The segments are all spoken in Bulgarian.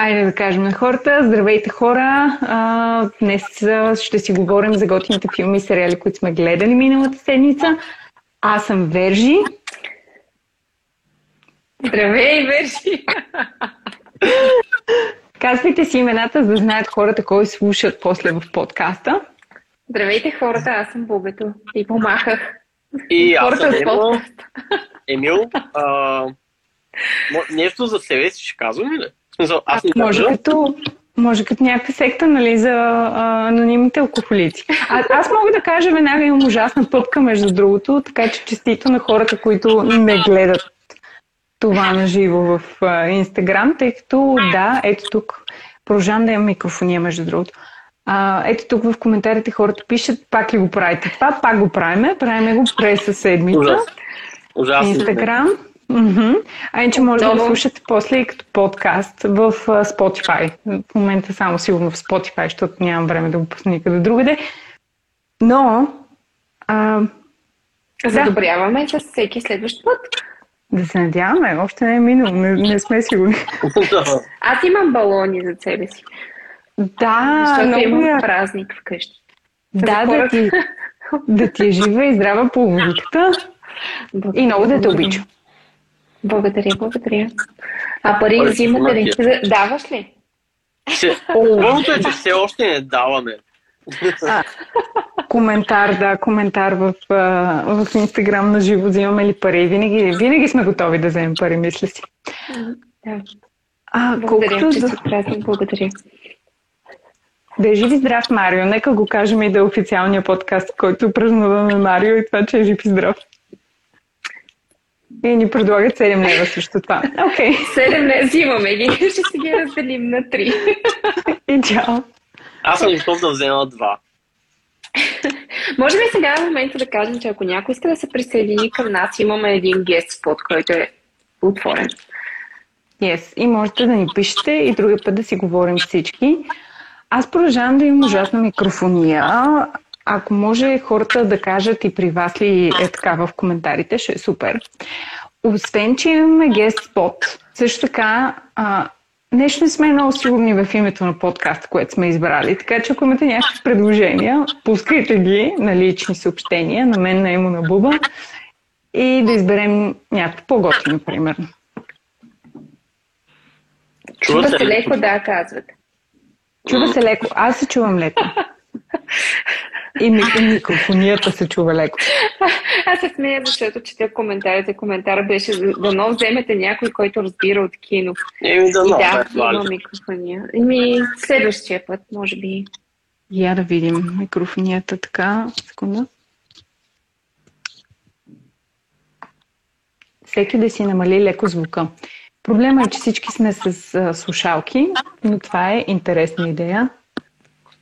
Айде да кажем на хората. Здравейте хора! А, днес ще си говорим за готините филми и сериали, които сме гледали миналата седмица. Аз съм Вержи. Здравей, Вержи! Казвайте си имената, за да знаят хората, кой слушат после в подкаста. Здравейте хората, аз съм Бубето и помахах. И аз съм Емил. Емил, а, нещо за себе си ще казвам ли? Смисъл, аз не може като, може като някаква секта, нали, за а, анонимните алкохолици. А, аз мога да кажа, веднага имам ужасна пъпка, между другото, така че честито на хората, които не гледат това на живо в Инстаграм, тъй като да, ето тук, продължавам да имам микрофония, между другото. А, ето тук в коментарите хората пишат, пак ли го правите това, пак го правиме, правиме го през седмица. Ужасно. Ужасно. Инстаграм. Mm-hmm. А иначе може да го слушате после и като подкаст в Spotify. В момента само сигурно в Spotify, защото нямам време да го пусна никъде другаде. Но... А, Задобряваме да. с всеки следващ път. Да се надяваме, още не е минало, не, не сме сигурни. Аз имам балони за себе си. Да, Защото много имам празник вкъщи. Да, да ти, да ти е жива и здрава половинката. И много да те обича. Благодаря, благодаря. А пари взимате ли? Даваш ли? Първото е, че все още не даваме. А, коментар, да, коментар в, в Инстаграм на живо, взимаме ли пари. Винаги, винаги сме готови да вземем пари, мисля си. Да. А, благодаря, че за... празник, благодаря. Да е жив и здрав Марио. Нека го кажем и да е официалния подкаст, който празнуваме Марио и това, че е жив и здрав. И ни предлагат 7 лева също това. Окей. Okay. 7 лева взимаме ги. Ще си ги разделим на 3. Идеал. Аз съм готов да взема 2. Може би сега е момента да кажем, че ако някой иска да се присъедини към нас, имаме един гест спот, който е отворен. Yes. И можете да ни пишете и другия път да си говорим всички. Аз продължавам да имам ужасна микрофония. Ако може хората да кажат и при вас ли е така в коментарите, ще е супер. Освен, че имаме гест спот, също така а, нещо не сме много сигурни в името на подкаста, което сме избрали. Така че ако имате някакви предложения, пускайте ги на лични съобщения, на мен, на Емо, на Буба и да изберем някакво по-готино, примерно. Чува се леко, да, казвате. Чува се леко. Аз се чувам леко. И микрофонията се чува леко. Аз се смея, защото чета коментарите. Коментара беше да но вземете някой, който разбира от кино. Еми да, да, има микрофония. Еми, следващия път, може би. Я да видим микрофонията така. Секунда. Всеки да си намали леко звука. Проблема е, че всички сме с а, слушалки, но това е интересна идея.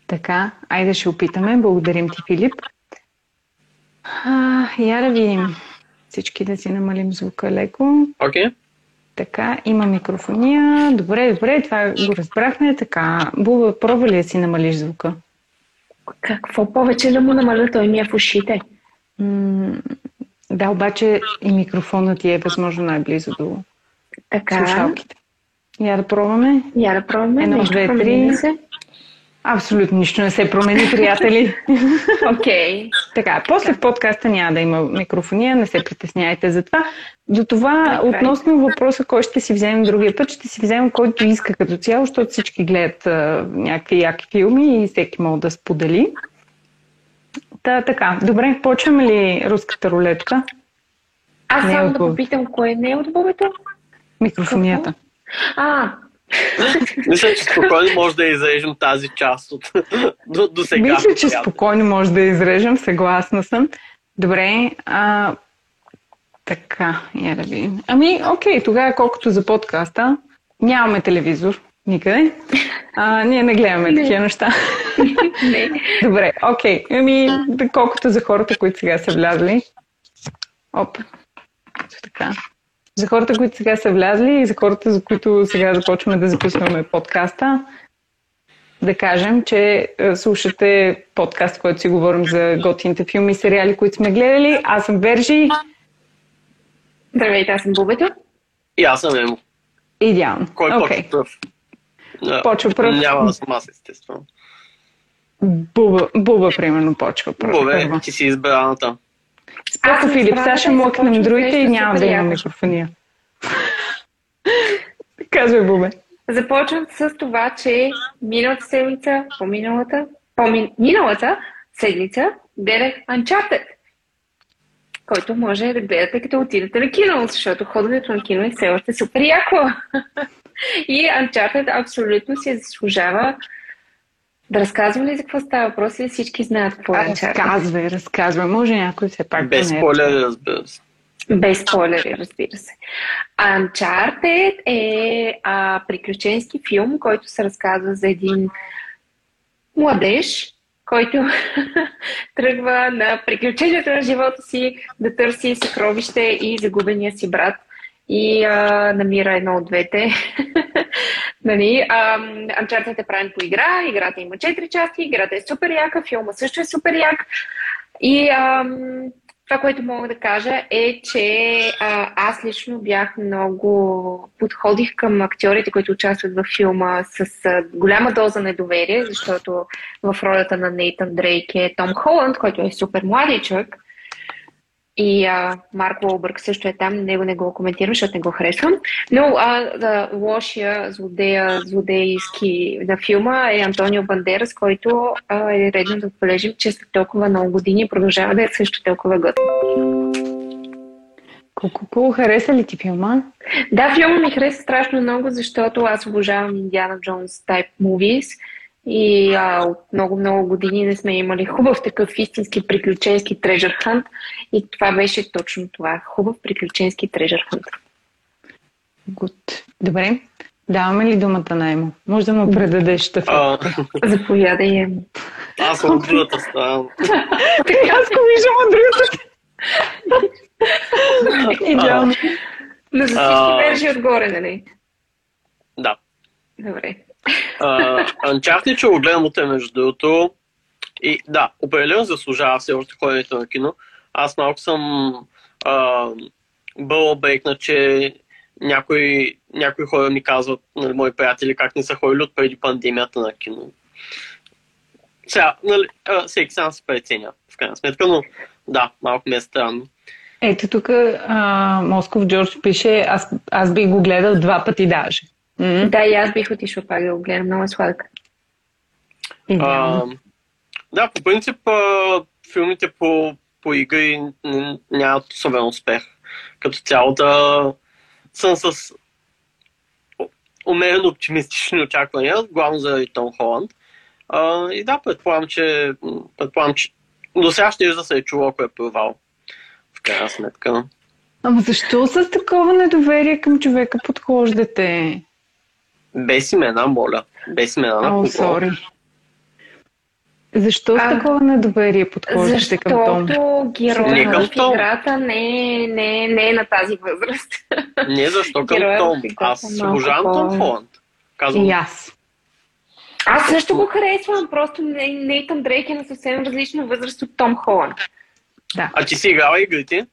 Така, айде ще опитаме. Благодарим ти, Филип. А, я да видим. Всички да си намалим звука леко. Окей. Okay. Така, има микрофония. Добре, добре, това го разбрахме. Така, Буба, пробва ли да си намалиш звука? Какво повече да му намаля? Той ми е в ушите. М- да, обаче и микрофонът ти е възможно най-близо до така. слушалките. Я да пробваме. Я да пробваме. Едно, две, три. Абсолютно нищо не се промени, приятели. Окей. Okay. Така, после в подкаста няма да има микрофония, не се притесняйте за това. До това, okay. относно въпроса, кой ще си вземем другия път, ще си вземем който иска като цяло, защото всички гледат а, някакви яки филми и всеки може да сподели. Та, така, добре, почваме ли руската рулетка? Аз не само да попитам, кое не е от бобето? Микрофонията. А, мисля, че спокойно може да изрежем тази част от до, до сега. Мисля, че спокойно може да изрежем, съгласна съм. Добре, а, така, я да видим. Ами, окей, тогава колкото за подкаста, нямаме телевизор никъде. А, ние не гледаме не. такива неща. Не. Добре, окей. Ами, колкото за хората, които сега са влязли. Оп. Така за хората, които сега са влязли и за хората, за които сега започваме да записваме подкаста, да кажем, че е, слушате подкаст, който си говорим за готините филми и сериали, които сме гледали. Аз съм Вержи. Здравейте, аз съм Бубето. И аз съм Емо. Идеално. Кой okay. пръв? Почва пръв. Няма да съм аз, естествено. Буба, буба, примерно, почва пръв. Бубе, ти си избраната. Споко, Филип, сега ще млъкнем другите и няма да има микрофония. Казвай, Бубе. Започвам с това, че миналата седмица, по-миналата, по-миналата седмица гледах Uncharted, който може да гледате като отидете на кино, защото ходенето на кино е все още супер яко. И Uncharted абсолютно си заслужава да разказвам ли за какво става въпрос или всички знаят какво е Uncharted? Разказвай, разказвай. Може някой все пак Без да не е. спойлери, разбира се. Без спойлери, разбира се. Uncharted е а, приключенски филм, който се разказва за един младеж, който тръгва на приключението на живота си да търси съкровище и загубения си брат и а, намира едно от двете. нали? а, Uncharted е правен по игра, играта има 4 части, играта е супер яка, филма също е супер як. И ам, това, което мога да кажа е, че а, аз лично бях много... подходих към актьорите, които участват във филма с а, голяма доза недоверие, защото в ролята на Нейтан Дрейк е Том Холанд, който е супер младичък. И а, Марк Уолбърг също е там, него не го коментирам, защото не го харесвам. Но а, да, лошия злодея, злодейски на филма е Антонио Бандерас, който а, е редно да отбележим, че след толкова много години продължава да е също толкова готов. Колко хареса ли ти филма? Да, филма ми хареса страшно много, защото аз обожавам Индиана Джонс type movies и а, от много-много години не сме имали хубав такъв истински приключенски трежър хант и това беше точно това. Хубав приключенски трежър хант. Good. Добре. Даваме ли думата на Емо? Може да му предадеш щафета. Заповядай, Емо. Аз съм от другата страна. аз го виждам от другата Идеално. Но за всички вержи отгоре, нали? Да. Добре. Uncharted, че го гледам от между другото. И да, определено заслужава все още ходенето на кино. Аз малко съм бъл обрекна, че някои, някои хора ми казват, нали, мои приятели, как не са ходили от преди пандемията на кино. Сега, нали, всеки сам се преценя, в крайна сметка, но да, малко ми е странно. Ето тук Москов Джордж пише, аз, аз би го гледал два пъти даже. Mm-hmm. Да, и аз бих отишла пак да го гледам. Много е сладък. А, да, по принцип а, филмите по, по игри нямат особен успех. Като цяло да съм с умерено оптимистични очаквания, главно за Том Холанд. А, и да, предполагам, че, предполагам, че до сега ще да се е чуло, ако е провал. В крайна сметка. Ама защо с такова недоверие към човека подхождате? Без имена, моля. Без имена на кого. сори. Защо с такова недоверие подхождате към Том? Защото героят в играта не е, не, е, не е на тази възраст. Не, защо към Том? Аз обожавам Том Холанд. Казвам. И аз. Аз също го харесвам, просто Нейтан Дрейк е на съвсем различна възраст от Том Холанд. Да. А ти си играла игрите?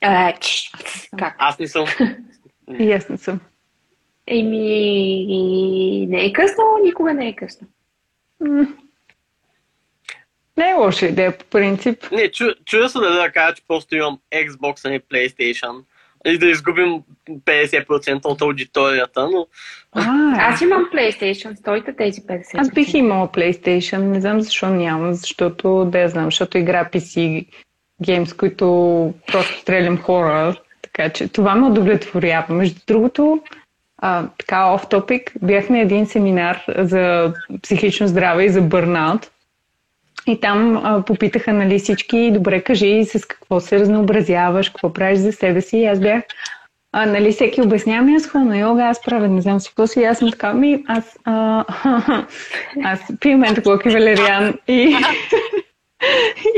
А, ч, как? Аз не съм. И аз не съм. Еми, не е късно, никога не е късно. Не е лоша идея по принцип. Не, чу, чудя се да, да кажа, че просто имам Xbox, а не PlayStation. И да изгубим 50% от аудиторията, но... А, аз имам PlayStation, стойте тези 50%. Аз бих имала PlayStation, не знам защо нямам, защото, да я знам, защото игра PC геймс, които просто стрелям хора, така че това ме удовлетворява. Между другото, а, така оф топик, бях един семинар за психично здраве и за бърнаут. И там а, попитаха нали, всички, добре кажи с какво се разнообразяваш, какво правиш за себе си. И аз бях, а, нали, всеки обяснява ми, аз ходя на йога, аз правя, не знам си какво си, аз съм така, ми, аз, а, аз пия ментоклок и валериан и,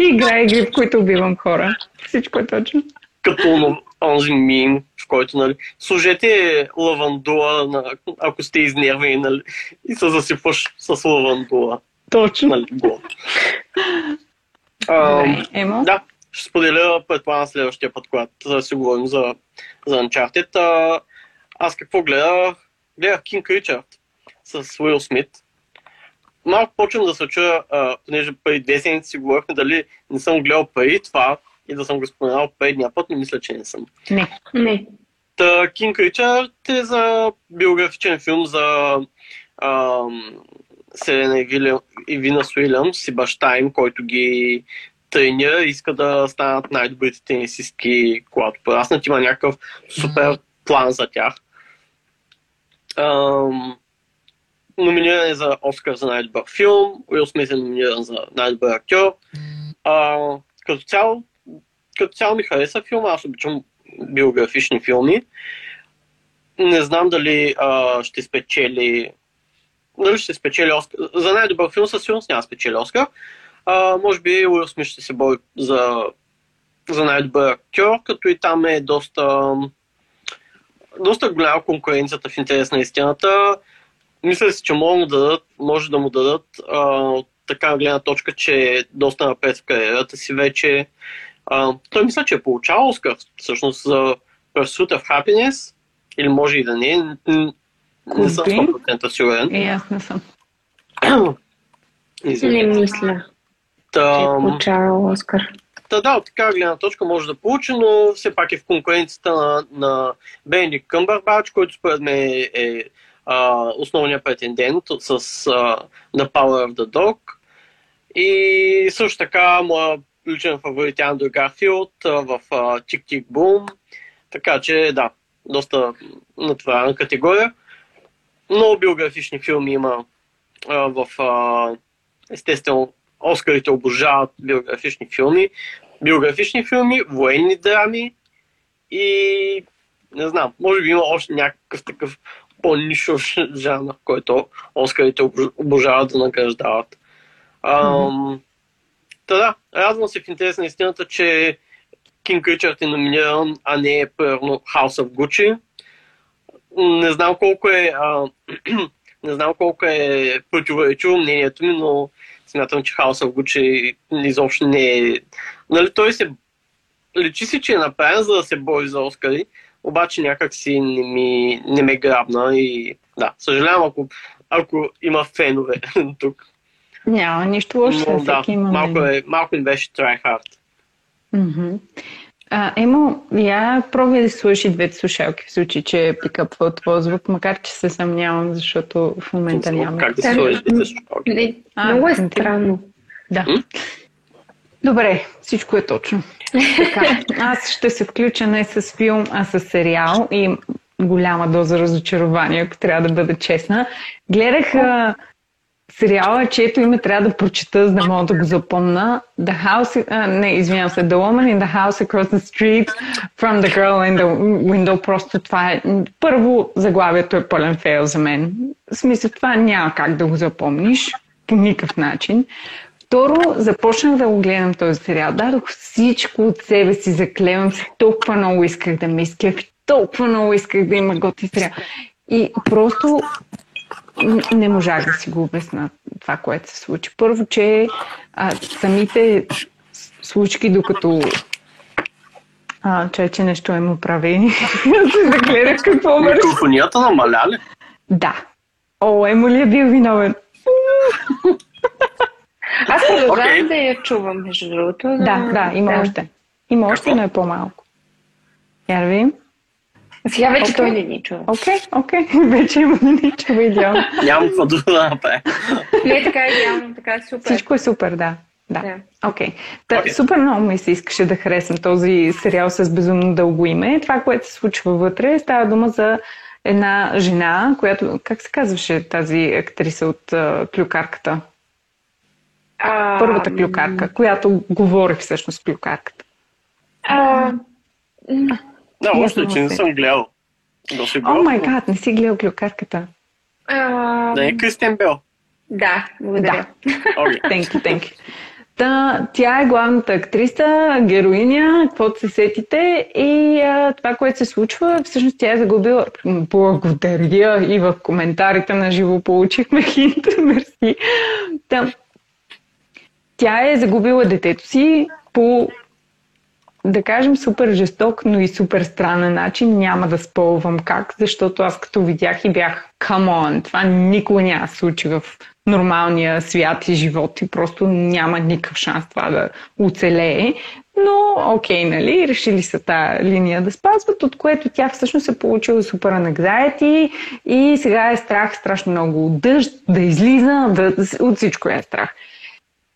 и играя игри, в които убивам хора. Всичко е точно. Като онзи мим, в който, нали, служете лавандула, на, ако сте изнервени, нали, и се засипваш с лавандула. Точно. Нали, го. А, Емо? Да, ще споделя предполагам следващия път, когато да си говорим за, за Uncharted. А, аз какво гледах? Гледах King Richard. с Уил Смит. Малко почвам да се чуя, понеже преди две седмици си говорихме дали не съм гледал преди това и да съм го споменал предния път, но мисля, че не съм. Не. Не. Та, Кинг Ричард е за биографичен филм за ам, Селена и Винас Уилямс и баща им, който ги тренира и иска да станат най-добрите тенисистки, когато пораснат. Има някакъв супер план за тях. Ам, номиниран е за Оскар за най-добър филм, Уил Смит е номиниран за най-добър актьор. А, като, цяло, като цяло ми хареса филма, аз обичам биографични филми. Не знам дали а, ще спечели дали ще спечели Оскар. За най-добър филм със сигурност няма спечели Оскар. А, може би Уил Смит ще се бори за, за най-добър актьор, като и там е доста доста голяма конкуренцията в интерес на истината. Мисля си, че може да дадат, може да му дадат а, от така гледна точка, че е доста напред в кариерата си вече. А, той мисля, че е получавал Оскар всъщност за Pursuit of Happiness, или може и да не, не, не съм Could be. 100% сигурен. И аз не съм. Не мисля, че Та, е получавал Оскар. Та да, от така гледна точка може да получи, но все пак е в конкуренцията на, на Бенди Къмбърбач, който според мен е, е а, основният претендент с а, The Power of the Dog. И също така, моя личен фаворит Андрю Гарфилд в а, Тик Тик Бум. Така че да, доста натоварена категория. Много биографични филми има в естествено Оскарите обожават биографични филми. Биографични филми, военни драми и не знам, може би има още някакъв такъв по-нишов жанр, който Оскарите обож- обожават да награждават. Ам, Та да, радвам се в интерес на истината, че Кинг Ричард е номиниран, а не е примерно House of Gucci. Не знам колко е а, не знам колко е противоречиво мнението ми, но смятам, че House of Gucci изобщо не е... Нали, той се... Личи си, че е направен за да се бори за Оскари, обаче някак си не, ми, не ме грабна и да, съжалявам, ако, ако има фенове тук. Няма нищо лошо, Но всеки да, има малко, е, малко им беше try hard. А, Емо, я пробвай да слушай двете слушалки в случай, че пикъпва твой звук, макар че се съмнявам, защото в момента нямаме. Как да сложиш двете слушалки? Не, А, много е странно. Да. М? Добре, всичко е точно. Така, аз ще се включа не с филм, а с сериал и голяма доза разочарование, ако трябва да бъда честна. Гледах а, сериала, чието име трябва да прочета, за да мога да го запомна. The House, а, не, извинявам се, The Woman in the House Across the Street from the Girl in the Window. Просто това е... Първо, заглавието е пълен фейл за мен. В смисъл, това няма как да го запомниш по никакъв начин. Второ, започнах да го гледам този сериал. Дадох всичко от себе си, заклевам се. Толкова много исках да ме изкефи, толкова много исках да има готи сериал. И просто не можах да си го обясна това, което се случи. Първо, че а, самите случки, докато а, че, че нещо е му прави. Се загледах какво върши. Микрофонията намаля ли? Да. О, Емо ли е бил виновен? Аз продължавам Окей. да я чувам, между другото. Да, да, има още. Има още, но е по-малко. Я да видим. Сега вече Окей. той не ни чува. Окей, окей. Вече има да ни чува идеално. Нямам какво друго да направя. Не е така идеално, така е супер. Всичко е супер, да. Да. Да. Окей. Та, Окей. Супер много ми се искаше да харесам този сериал с безумно дълго име. Това, което се случва вътре, става дума за една жена, която, как се казваше тази актриса от а, клюкарката? А, Първата клюкарка, която говори всъщност клюкарката. А, Да, И още, че не съм гледал. Да си О май гад, не си гледал клюкарката. а, Да е Кристиан Бел. да, благодаря. Окей. Thank you, thank you. Та, тя е главната актриса, героиня, каквото се сетите и а, това, което се случва, всъщност тя е загубила. Благодаря и в коментарите на живо получихме хинт. Мерси. Та, тя е загубила детето си по да кажем, супер жесток, но и супер странен начин. Няма да спълвам как, защото аз като видях и бях come on, това никога няма случи в нормалния свят и живот и просто няма никакъв шанс това да оцелее. Но, окей, нали, решили са тази линия да спазват, от което тя всъщност е получила супер anxiety и сега е страх страшно много дъжд, да излиза, да, от всичко е страх.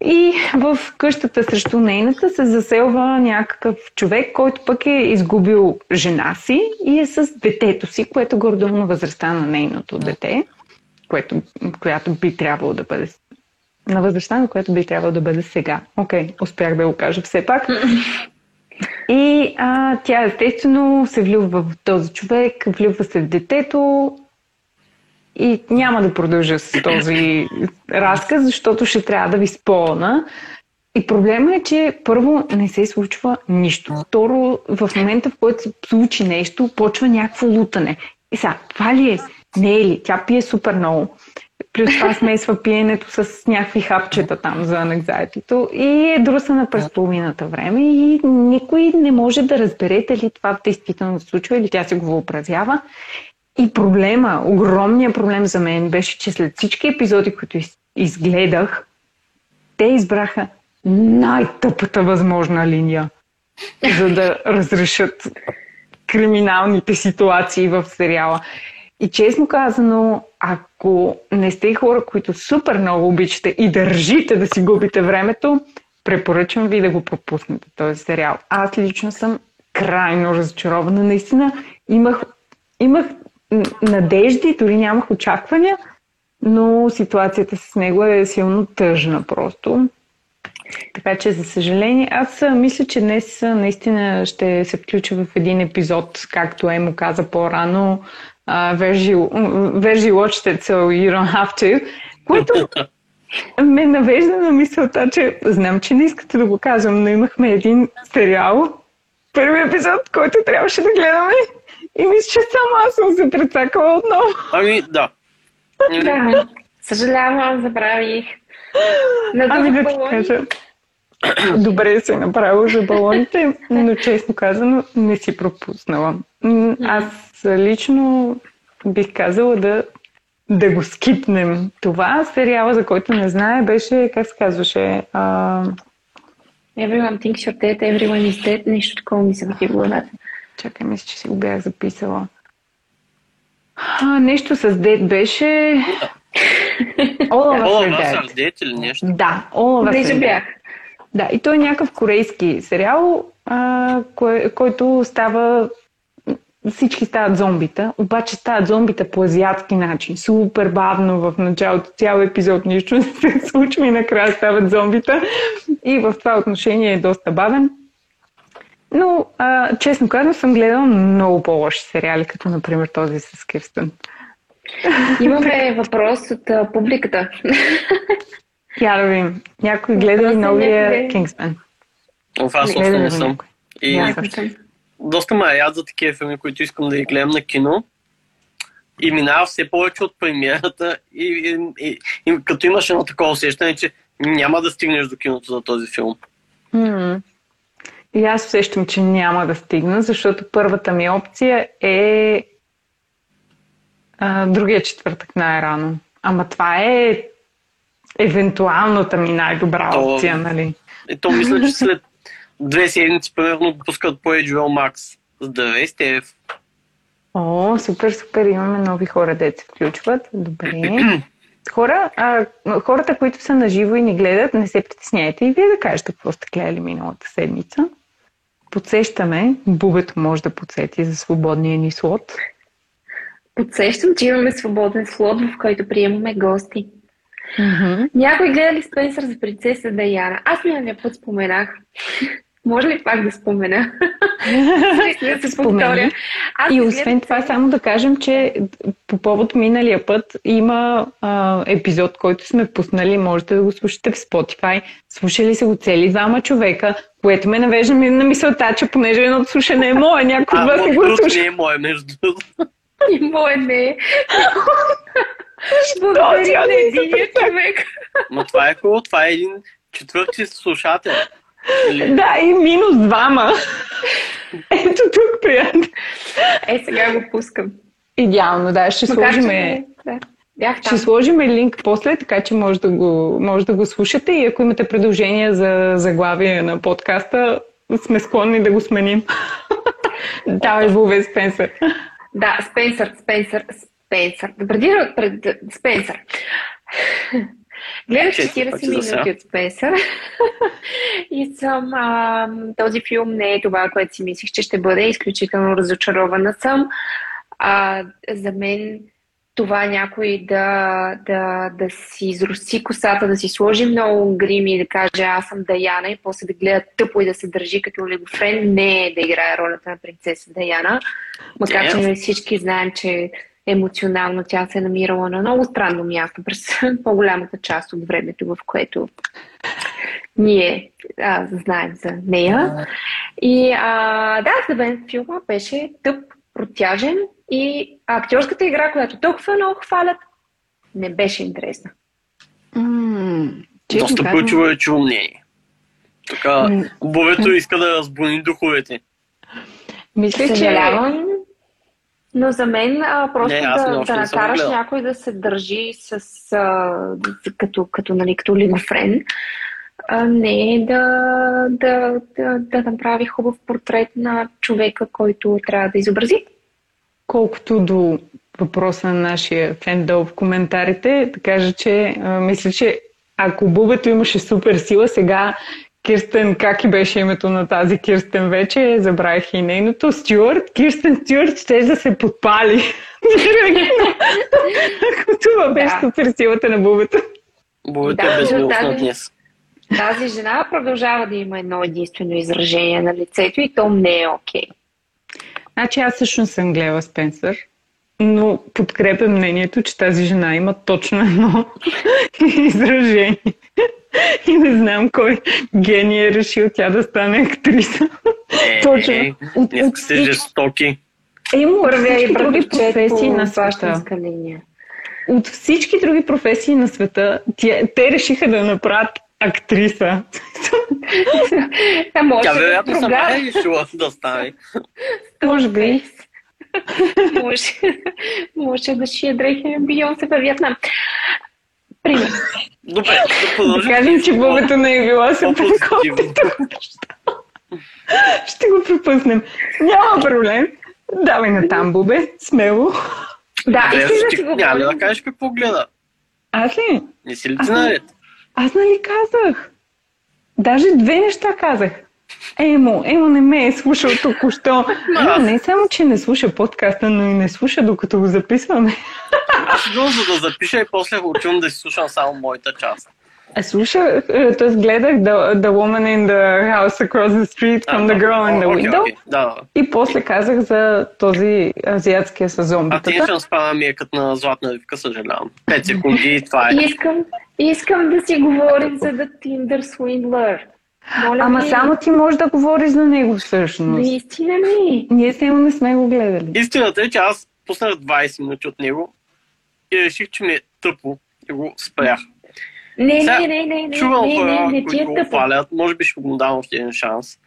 И в къщата срещу нейната се заселва някакъв човек, който пък е изгубил жена си и е с детето си, което гордо на възрастта на нейното дете, което, която би трябвало да бъде на възрастта, на която би трябвало да бъде сега. Окей, okay, успях да го кажа все пак. И а, тя естествено се влюбва в този човек, влюбва се в детето и няма да продължа с този разказ, защото ще трябва да ви спълна. И проблема е, че първо не се случва нищо. Второ, в момента в който се случи нещо, почва някакво лутане. И сега, това ли е? Не е ли? Тя пие супер много. Плюс това смесва пиенето с някакви хапчета там за анекзайтито и е друсана през половината време и никой не може да разбере дали това действително се случва или тя се го въобразява. И проблема, огромният проблем за мен беше, че след всички епизоди, които изгледах, те избраха най-тъпата възможна линия, за да разрешат криминалните ситуации в сериала. И честно казано, ако не сте хора, които супер много обичате и държите да си губите времето, препоръчвам ви да го пропуснете този сериал. Аз лично съм крайно разочарована. Наистина имах, имах надежди, дори нямах очаквания, но ситуацията с него е силно тъжна просто. Така че, за съжаление, аз мисля, че днес наистина ще се включа в един епизод, както Емо каза по-рано, uh, where's you watched it, so you don't have to, което ме навежда на мисълта, че знам, че не искате да го казвам, но имахме един сериал, първи епизод, който трябваше да гледаме и мисля, че само аз съм се прецакала отново. Ами, да. Да, съжалявам, забравих. ами да ти кажа, добре си направил за балоните, но честно казано не си пропуснала. Аз лично бих казала да, да го скипнем. Това сериала, за който не знае, беше, как се казваше? А... Everyone thinks you're dead, everyone is dead. Нещо такова ми се в главата. Чакай, мисля, че си го бях записала. А, нещо с дед беше... All of Us Dead или нещо? Да, All of Us Dead. Да, и той е някакъв корейски сериал, а, кой, който става всички стават зомбита, обаче стават зомбита по азиатски начин. Супер бавно в началото, цял епизод нищо не се случва и накрая стават зомбита. И в това отношение е доста бавен. Но, а, честно казвам, съм гледала много по-лоши сериали, като например този с Кирстън. Имаме въпрос от а, публиката. Я да видим. Някой гледа и новия Кингсмен. Аз още не съм. И доста ме яд за такива филми, които искам да ги гледам на кино. И минава все повече от премиерата и, и, и, и като имаш едно такова усещане, че няма да стигнеш до киното за този филм. Mm. И аз усещам, че няма да стигна, защото първата ми опция е а, другия четвъртък най-рано. Ама това е евентуалната ми най-добра то, опция, нали? И то мисля, че след две седмици примерно пускат по HBO Max. Здравей, Стев! О, супер, супер, имаме нови хора, де се включват. Добре. Хора, а, хората, които са наживо и ни гледат, не се притесняйте и вие да кажете какво сте гледали миналата седмица подсещаме, бубето може да подсети за свободния ни слот. Подсещам, че имаме свободен слот, в който приемаме гости. Mm-hmm. Някой гледа ли Спенсър за принцеса Даяна? Аз миналия път споменах. Може ли пак да спомена? Се повторя. и освен това, само да кажем, че по повод миналия път има а, епизод, който сме пуснали. Можете да го слушате в Spotify. Слушали се го цели двама човека, което ме навежда ми на мисълта, че понеже едното слушане е мое, някой от вас го слуша. не е мое, между И мое не е. Благодаря на единия човек. Но това е хубаво, това е един четвърти слушател. Или... Да, и минус двама. Ето тук, приятел. Е, сега го пускам. Идеално, да. Ще Макар, сложим, че... Да. Бях там. ще сложим линк после, така че може да, го, може да го слушате и ако имате предложения за заглавие на подкаста, сме склонни да го сменим. Давай, Бубе, Спенсър. Да, Спенсър, Спенсър, Спенсър. Преди да пред... Спенсър. Гледах Чести 40 пъти за сега. минути от Спенсър и съм... А, този филм не е това, което си мислих, че ще бъде. Изключително разочарована съм. А, за мен това някой да, да, да си изруси косата, да си сложи много грим и да каже аз съм Даяна и после да гледа тъпо и да се държи като легофрен, не е да играе ролята на принцеса Даяна. Макар, че Не. всички знаем, че емоционално тя се е намирала на много странно място през по-голямата част от времето, в което ние а, знаем за нея. И а, да, за мен филма беше тъп, протяжен и актьорската игра, която толкова много хвалят, не беше интересна. Честно Доста казано, противоречиво мнение. Така, М. бовето иска да разбуни духовете. Мисля, че... Съжалявам, но за мен а, просто Не, да, да не съм накараш някой да се държи с, а, като, като, нали, като лигофрен, а не е да, да, да, да направи хубав портрет на човека, който трябва да изобрази. Колкото до въпроса на нашия фендъл в коментарите, да кажа, че а, мисля, че ако Бубето имаше супер сила, сега Кирстен, как и беше името на тази Кирстен вече, забравих и нейното, Стюарт, Кирстен Стюарт ще да се подпали. Ако това беше Да. супер силата на Бубето. Бовето Да, е безмилостна тази- днес. Тази жена продължава да има едно единствено изражение на лицето и то не е окей. Значи аз също не съм гледала Спенсър, но подкрепям мнението, че тази жена има точно едно изражение. И не знам кой гений е решил тя да стане актриса. Е, Точно. е, От, от сте всички, жестоки. Емо, от Вървя и всички други професии на линия. От всички други професии на света, тя, те решиха да направят актриса. А може Тя да вероятно сама е решила да стане. Може би. Може, може да шие дрехи Бионсе във Виетнам. Пример. Добре, да продължим. кажем, че бубето не е била По-позитивно. Ще го пропуснем. Няма проблем. Давай на там, бубе. Смело. Да, Добре, искаш да си Няма ли да кажеш какво гледа? Аз ли? Не си ли ти наред? Аз нали казах? Даже две неща казах. Емо, Емо не ме е слушал току-що. Емо не само, че не слуша подкаста, но и не слуша докато го записваме. Аз идвам за да запиша и после го чувам да си слушам само моята част. А слушах, т.е. гледах the, the Woman in the House Across the Street from the Girl in the Окей, Window окей, Да, да. и после казах за този азиатския с А ти зомбитата. ще спана ми е като на златна ривка, съжалявам. 5 секунди и това е. Искам, искам да си говорим за The Tinder Swindler. Моля Ама ви, само ти можеш да говориш за него всъщност. Наистина ли? Ние с него не сме го гледали. Истината е, че аз пуснах 20 минути от него и реших, че ми е тъпо и го спрях. Не, Сега не, не, не, не, Чувам не, не, хора, не ти които е го. Може би ще му дам още един шанс.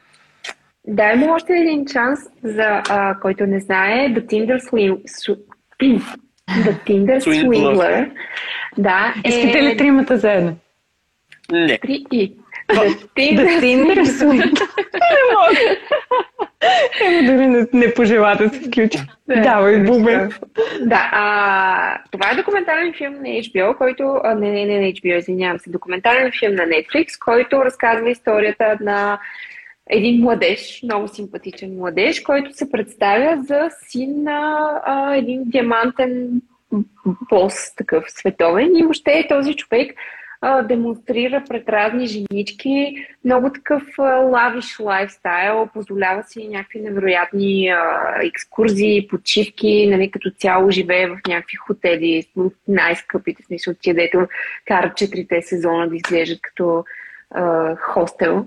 Дай му още един шанс, за а, който не знае, The Tinder. Су... The Tinder Swindler. Swindler. Да, е... Искате ли тримата заедно? Не. Три и. Да ти интересува. Не мога. Емо дори не, не пожела да се включи. Давай, бубе. Да, а, това е документален филм на HBO, който... А, не, не, не на HBO, извинявам се. Документален филм на Netflix, който разказва историята на един младеж, много симпатичен младеж, който се представя за син на а, един диамантен бос, такъв световен. И въобще този човек демонстрира пред разни женички много такъв лавиш лайфстайл, позволява си някакви невероятни екскурзии, почивки, нали, като цяло живее в някакви хотели, от най-скъпите, в смисъл тия, дето карат четирите сезона да изглеждат като а, хостел.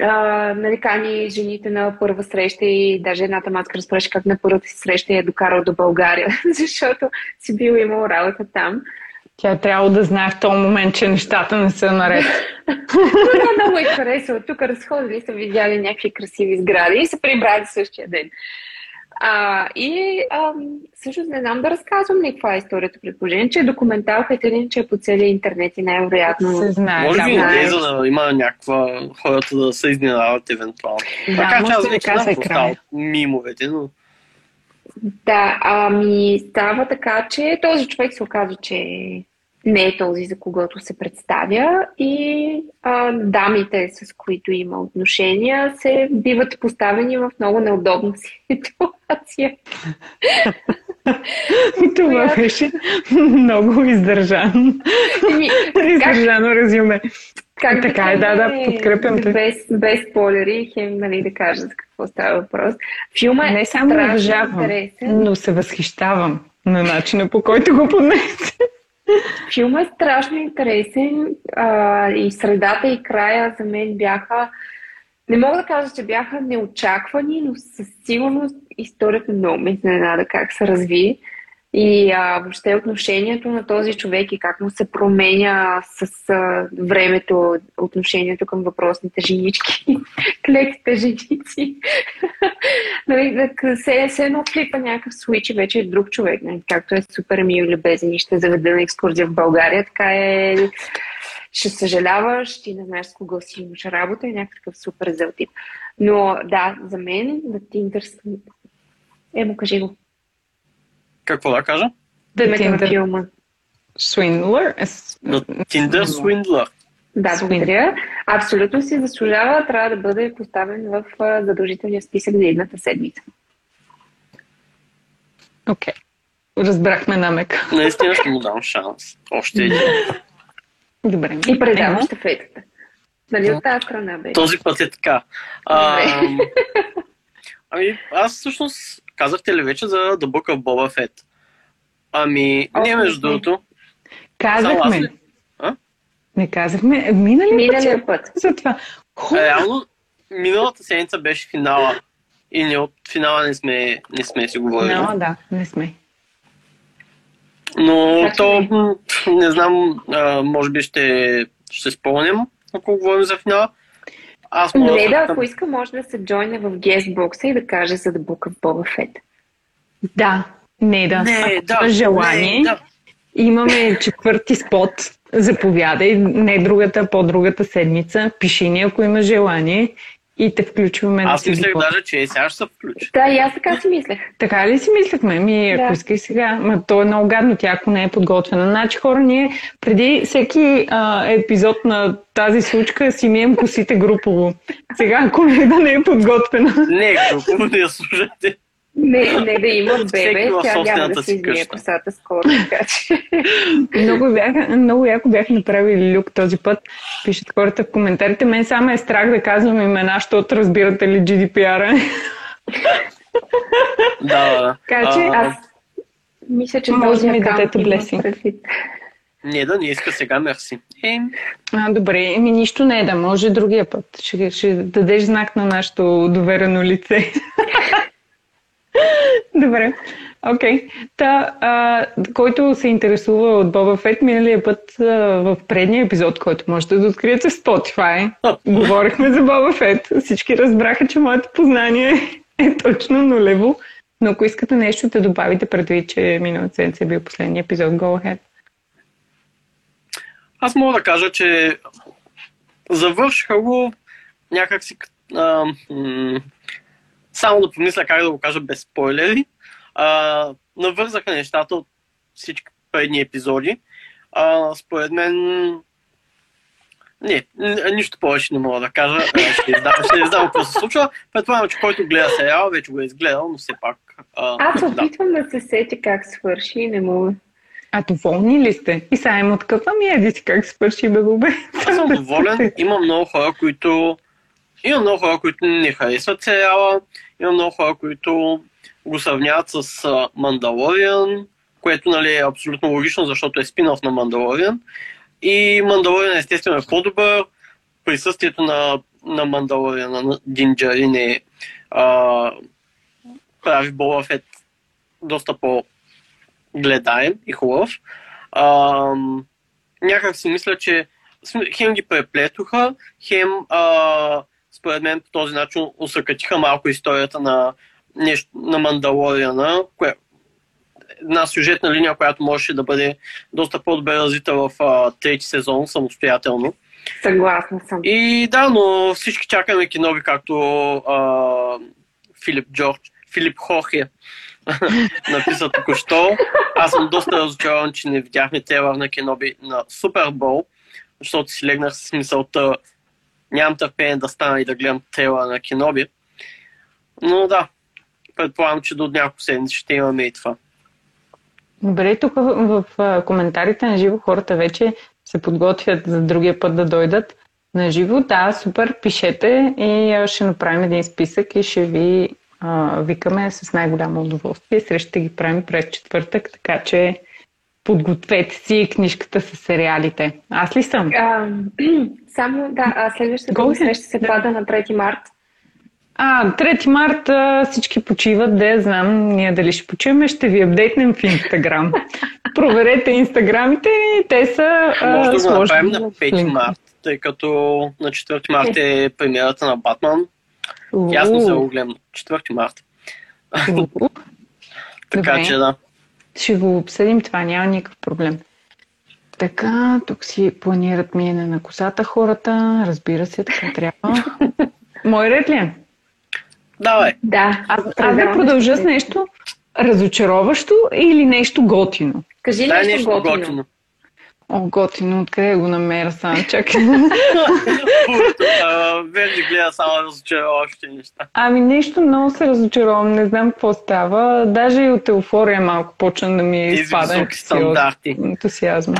А, нали, кани жените на първа среща и даже едната матка разпреше как на първата си среща я е докарал до България, защото си бил имал работа там. Тя трябва да знае в този момент, че нещата не са наред. Но много е харесало. Тук разходили са видяли някакви красиви сгради и се прибрали същия ден. А, и а, също не знам да разказвам ли каква е историята. Предположение, че е документалка един, че е по целия интернет и най-вероятно. Се знае. Може да, би не, за да има някаква хората да се изненадат евентуално. Да, Така че може аз да вече казва знам и какво края. става от мимовете, но Да, ами става така, че този човек се оказва, че не е този, за когото се представя и а, дамите, с които има отношения, се биват поставени в много неудобна ситуация. Това беше много издържано. Еми, Издържано резюме. Как Така е, да, да, подкрепям те. Без, без спойлери, хем, нали, да кажа за какво става въпрос. Филма е Не само уважавам, но се възхищавам на начина по който го поднесе. Филма е страшно интересен а, и средата и края за мен бяха не мога да кажа, че бяха неочаквани, но със сигурност историята много ме изненада как се разви. И а, въобще отношението на този човек и как му се променя с а, времето отношението към въпросните женички, клеките женици. нали, се, се едно клипа някакъв свич и вече е друг човек. Нали, както е супер мил любезен и ще заведе на екскурзия в България, така е ще съжаляваш, ти не знаеш с кого си имаш работа и някакъв супер зел тип. Но да, за мен да ти интересува. Е, му кажи го. Какво да кажа? Да Tinder филма. Swindler. е Tinder Swindler. Да, благодаря. Абсолютно си заслужава. Трябва да бъде поставен в задължителния списък за едната седмица. Окей. Разбрахме намек. Наистина ще му дам шанс. Още един. Добре. И предавам щафетата. Нали от тази страна беше? Този път е така. А, ами, аз всъщност казахте ли вече за The Book of Boba Fett? Ами, ние не между другото, Казахме. А? Не казахме. Миналия, Миналия път. път. За това. Ху, реално, миналата седмица беше финала. И ние от финала не сме, не сме си говорили. No, да, не сме. Но Значи то, не. не знам, а, може би ще, ще спомням, ако говорим за финала. Аз мога Не, да, ако иска, може да се джойне в гестбокса и да каже за да бука в Боба Фет. Да. Не, да. Не, Ако да, желание. не, да. Имаме четвърти спот. Заповядай. Не другата, по-другата седмица. Пиши ни, ако има желание. И те включваме Аз да мислех даже, че сега ще се включи. Да, и аз така си мислех. Така ли си мислехме? Ми, ако Да. искай сега. Ма то е много гадно, тя ако не е подготвена. Значи хора, ние преди всеки а, епизод на тази случка си мием косите групово. Сега, ако не да не е подготвена. Не, групово не я слушате. Не, не да има бебе, тя няма да си се измие косата скоро, така че. много, бяха, много яко бяха направили люк този път. Пишат хората в коментарите. Мен само е страх да казвам имена, защото разбирате ли GDPR-а. Да. Така че Аз мисля, че Може ми дадете блесинг. Не, да, не иска сега, мерси. Е, А, добре, еми нищо не е да може другия път. Ще, ще дадеш знак на нашето доверено лице. Добре, окей. Та, а, който се интересува от Боба Фет, миналия път а, в предния епизод, който можете да откриете в Spotify, говорихме за Боба Фет. Всички разбраха, че моето познание е точно нулево. Но ако искате нещо да добавите предвид, че миналата седмица е бил последния епизод, go ahead. Аз мога да кажа, че завършиха го някак си а, м- само да помисля как да го кажа без спойлери. А, навързаха нещата от всички предни епизоди. А, според мен не, нищо повече не мога да кажа. Ще издам, ще издам какво се случва. Предполагам, че който гледа сериала, вече го е изгледал, но все пак. А, Аз да. опитвам да се сетя как свърши и не мога. А доволни ли сте? И сега им откъпвам и еди си как свърши бе, бе. Аз съм доволен. Има много хора, които... Има много хора, които не харесват сериала. Има много хора, които го сравняват с Мандалориан, което нали, е абсолютно логично, защото е спин-оф на Мандалориан. И Мандалориан естествено е по-добър. Присъствието на, на Мандалориан, на Дин Джарин е а, прави Боба Фет доста по-гледаем и хубав. А, някак си мисля, че хем ги преплетоха, хем а, според мен по този начин усъкатиха малко историята на, нещо, на Мандалориана, кое, една сюжетна линия, която можеше да бъде доста по-добре развита в а, трети сезон самостоятелно. Съгласна съм. И да, но всички чакаме кинови, както а, Филип Джордж, Филип Хохе написа току-що. Аз съм доста разочарован, че не видяхме трейлър на Кеноби на Супербол, защото си легнах с мисълта нямам търпение да стана и да гледам трейлър на Кеноби. Но да, предполагам, че до няколко седмици ще имаме и това. Добре, тук в, в коментарите на живо хората вече се подготвят за другия път да дойдат на живо. Да, супер, пишете и ще направим един списък и ще ви а, викаме с най-голямо удоволствие. Среща ги правим през четвъртък, така че подгответе си книжката с сериалите. Аз ли съм? А, само, да, следващата среща се пада на 3 март. А, 3 март всички почиват, да знам ние дали ще почиваме, ще ви апдейтнем в Инстаграм. Проверете Инстаграмите и те са Може да го направим на 5 март, тъй като на 4 март е премиерата на Батман. Ясно се го гледам. 4 март. така че да. Ще го обсъдим това, няма никакъв проблем. Така, тук си планират миене на косата хората, разбира се, така трябва. Мой ред ли е? Давай. Да. Аз, аз да продължа с нещо разочароващо или нещо готино? Кажи да, нещо, нещо готино. готино. О, готино, откъде го намеря сам, чакай. Верни гледа само разочароващи неща. Ами нещо много се разочаровам, не знам какво става. Даже и от еуфория малко почна да ми изпада стандарти. ентусиазма.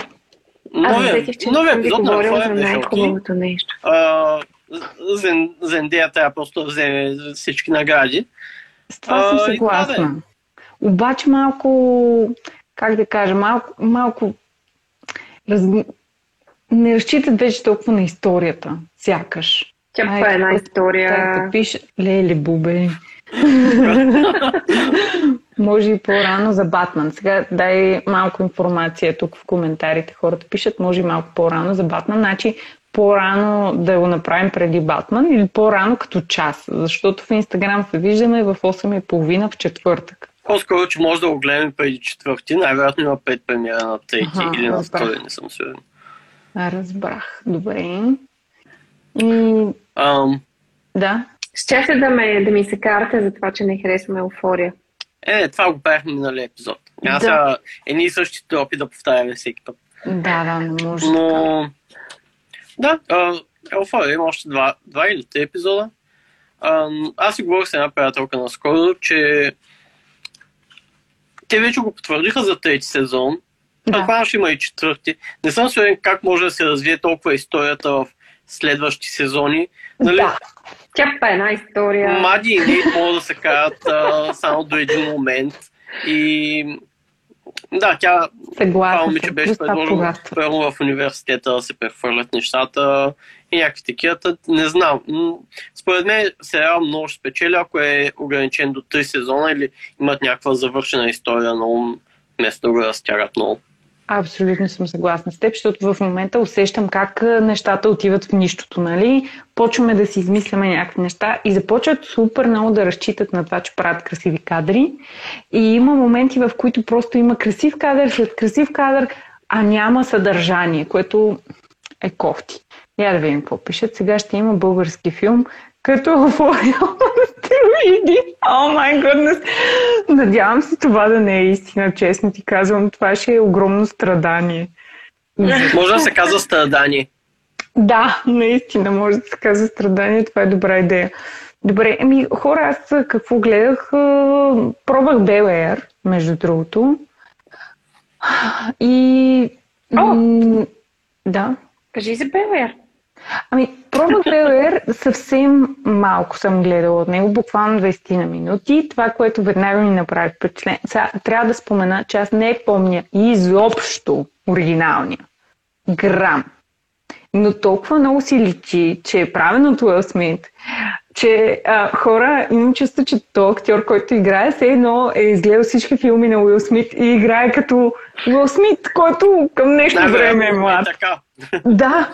Аз че новия епизод да говорим за най-хубавото нещо. Зендея трябва просто да вземе всички награди. С това съм съгласна. Обаче малко, как да кажа, малко, малко раз... не разчитат вече толкова на историята, сякаш. Тя Ай, е една история. Да пише, леле, бубе. може и по-рано за Батман. Сега дай малко информация тук в коментарите. Хората пишат, може и малко по-рано за Батман. Значи по-рано да го направим преди Батман или по-рано като час. Защото в Инстаграм се виждаме в 8.30 в четвъртък. По-скоро, че може да го гледаме преди четвърти. Най-вероятно има пет премиера на трети ага, или на втори, не съм сигурен. Разбрах. Добре. И... Ам... Да. Щяхте да, ме, да ми се карате за това, че не харесваме еуфория. Е, това го правихме миналия епизод. Няма да. сега едни и същи тропи да повтаряме всеки път. Да, да, не може Но... Да, еуфория има още два, два или три епизода. А, аз си говорих с една приятелка наскоро, че те вече го потвърдиха за трети сезон. Да. Предполагам, ще има и четвърти. Не съм сигурен как може да се развие толкова историята в следващи сезони. Нали? Да. Тя е една история. Мади и Нейт могат да се карат а, само до един момент. И да, тя това момиче беше предложено първо в университета да се прехвърлят нещата и някакви такива. Не знам. Според мен сериал много ще спечели, ако е ограничен до 3 сезона или имат някаква завършена история на ум, вместо да го разтягат много. Абсолютно съм съгласна с теб, защото в момента усещам как нещата отиват в нищото, нали? Почваме да си измисляме някакви неща и започват супер много да разчитат на това, че правят красиви кадри. И има моменти, в които просто има красив кадър след красив кадър, а няма съдържание, което е кофти. Я да видим какво пишат. Сега ще има български филм, като астероиди. О май гуднес! Надявам се това да не е истина, честно ти казвам. Това ще е огромно страдание. Може да се казва страдание. Да, наистина може да се казва страдание. Това е добра идея. Добре, ами хора, аз какво гледах? Пробвах Bel между другото. И... О! М- да. Кажи за Bel Ами, Проба трейлер съвсем малко съм гледала от него, буквално 20 на минути. Това, което веднага ми направи впечатление. Сега, трябва да спомена, че аз не помня изобщо оригиналния. Грам. Но толкова много си личи, че е правено от Уил Смит, че а, хора имам чувство, че то актьор, който играе, все едно е изгледал всички филми на Уил Смит и играе като Уил Смит, който към днешно време е млад. Така. Да,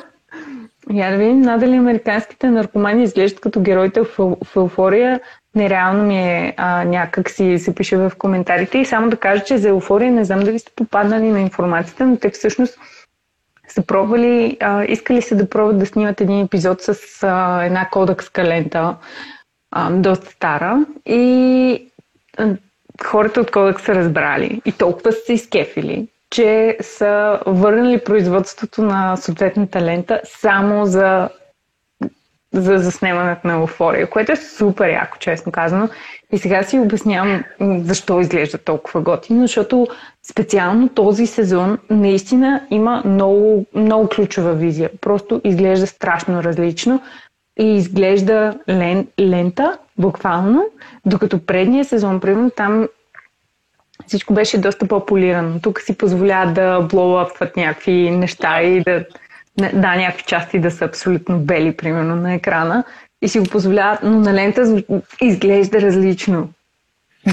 Я да видим надали американските наркомани изглеждат като героите в, в еуфория. Нереално ми е а, някак си се пише в коментарите. И само да кажа, че за еуфория не знам дали сте попаднали на информацията, но те всъщност са пробвали, а, искали се да пробват да снимат един епизод с а, една кодекска лента, а, доста стара. И а, хората от кодекс са разбрали и толкова са се изкефили, че са върнали производството на съответната лента само за, за заснемането на еуфория, което е супер яко, честно казано. И сега си обяснявам защо изглежда толкова готино, защото специално този сезон наистина има много, много ключова визия. Просто изглежда страшно различно и изглежда лен, лента, буквално, докато предния сезон, примерно, там всичко беше доста по-полирано. Тук си позволя да блоуапват някакви неща и да, да, някакви части да са абсолютно бели, примерно, на екрана. И си го позволяват, но на лента изглежда различно.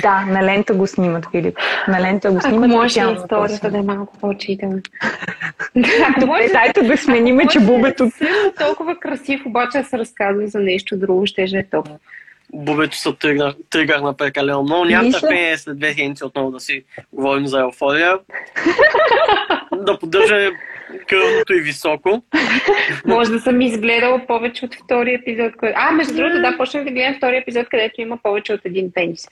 Да, на лента го снимат, Филип. На лента го снимат. Ако може историята да е малко по-читана. Добре, дайте да смениме, че бубето... Толкова красив, обаче се разказва за нещо друго, ще е толкова бубето се тригна, тригърна прекалено много. Нямам търпение след две седмици отново да си говорим за еуфория. да поддържа кръвното и високо. Може да съм изгледала повече от втория епизод. Кой... А, между другото, да, почнах да гледам втория епизод, където има повече от един пенис.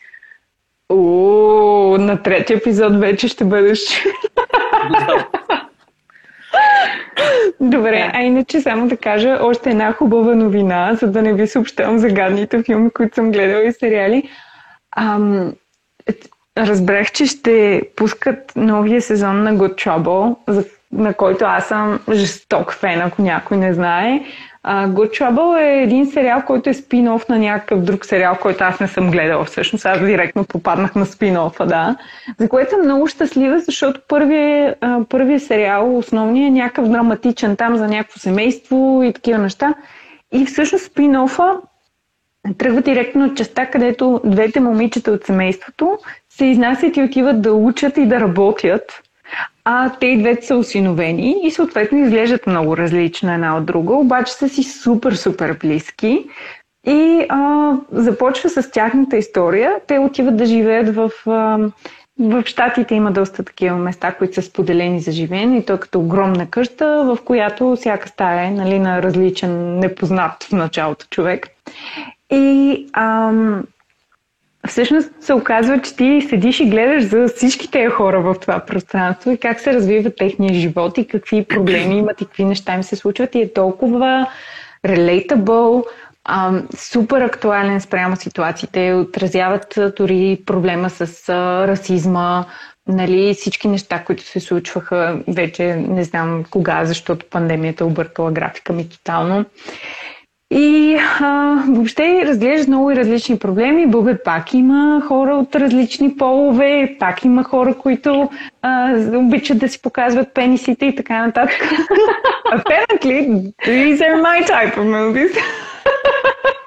О, на третия епизод вече ще бъдеш. Добре, а иначе само да кажа още една хубава новина, за да не ви съобщавам за гадните филми, които съм гледала и сериали. Ам, разбрах, че ще пускат новия сезон на Good Trouble, за, на който аз съм жесток фен, ако някой не знае. Uh, Good Trouble е един сериал, който е спин-оф на някакъв друг сериал, който аз не съм гледала всъщност. Аз директно попаднах на спин-офа, да. За което съм много щастлива, защото първият, първият сериал, основният е някакъв драматичен там за някакво семейство и такива неща. И всъщност спин-офа тръгва директно от частта, където двете момичета от семейството се изнасят и отиват да учат и да работят а те и двете са осиновени и съответно изглеждат много различно една от друга, обаче са си супер, супер близки. И а, започва с тяхната история. Те отиват да живеят в. А, в Штатите има доста такива места, които са споделени за живеене и то като огромна къща, в която всяка стая е нали, на различен, непознат в началото човек. И ам, всъщност се оказва, че ти седиш и гледаш за всички тези хора в това пространство и как се развива техния живот и какви проблеми имат и какви неща им се случват. И е толкова relatable, супер актуален спрямо ситуациите, отразяват дори проблема с расизма, нали, всички неща, които се случваха. Вече не знам кога, защото пандемията объркала графика ми тотално. И а, въобще разглежда много и различни проблеми. Българ пак има хора от различни полове, пак има хора, които а, обичат да си показват пенисите и така нататък. Apparently, these are my type of movies.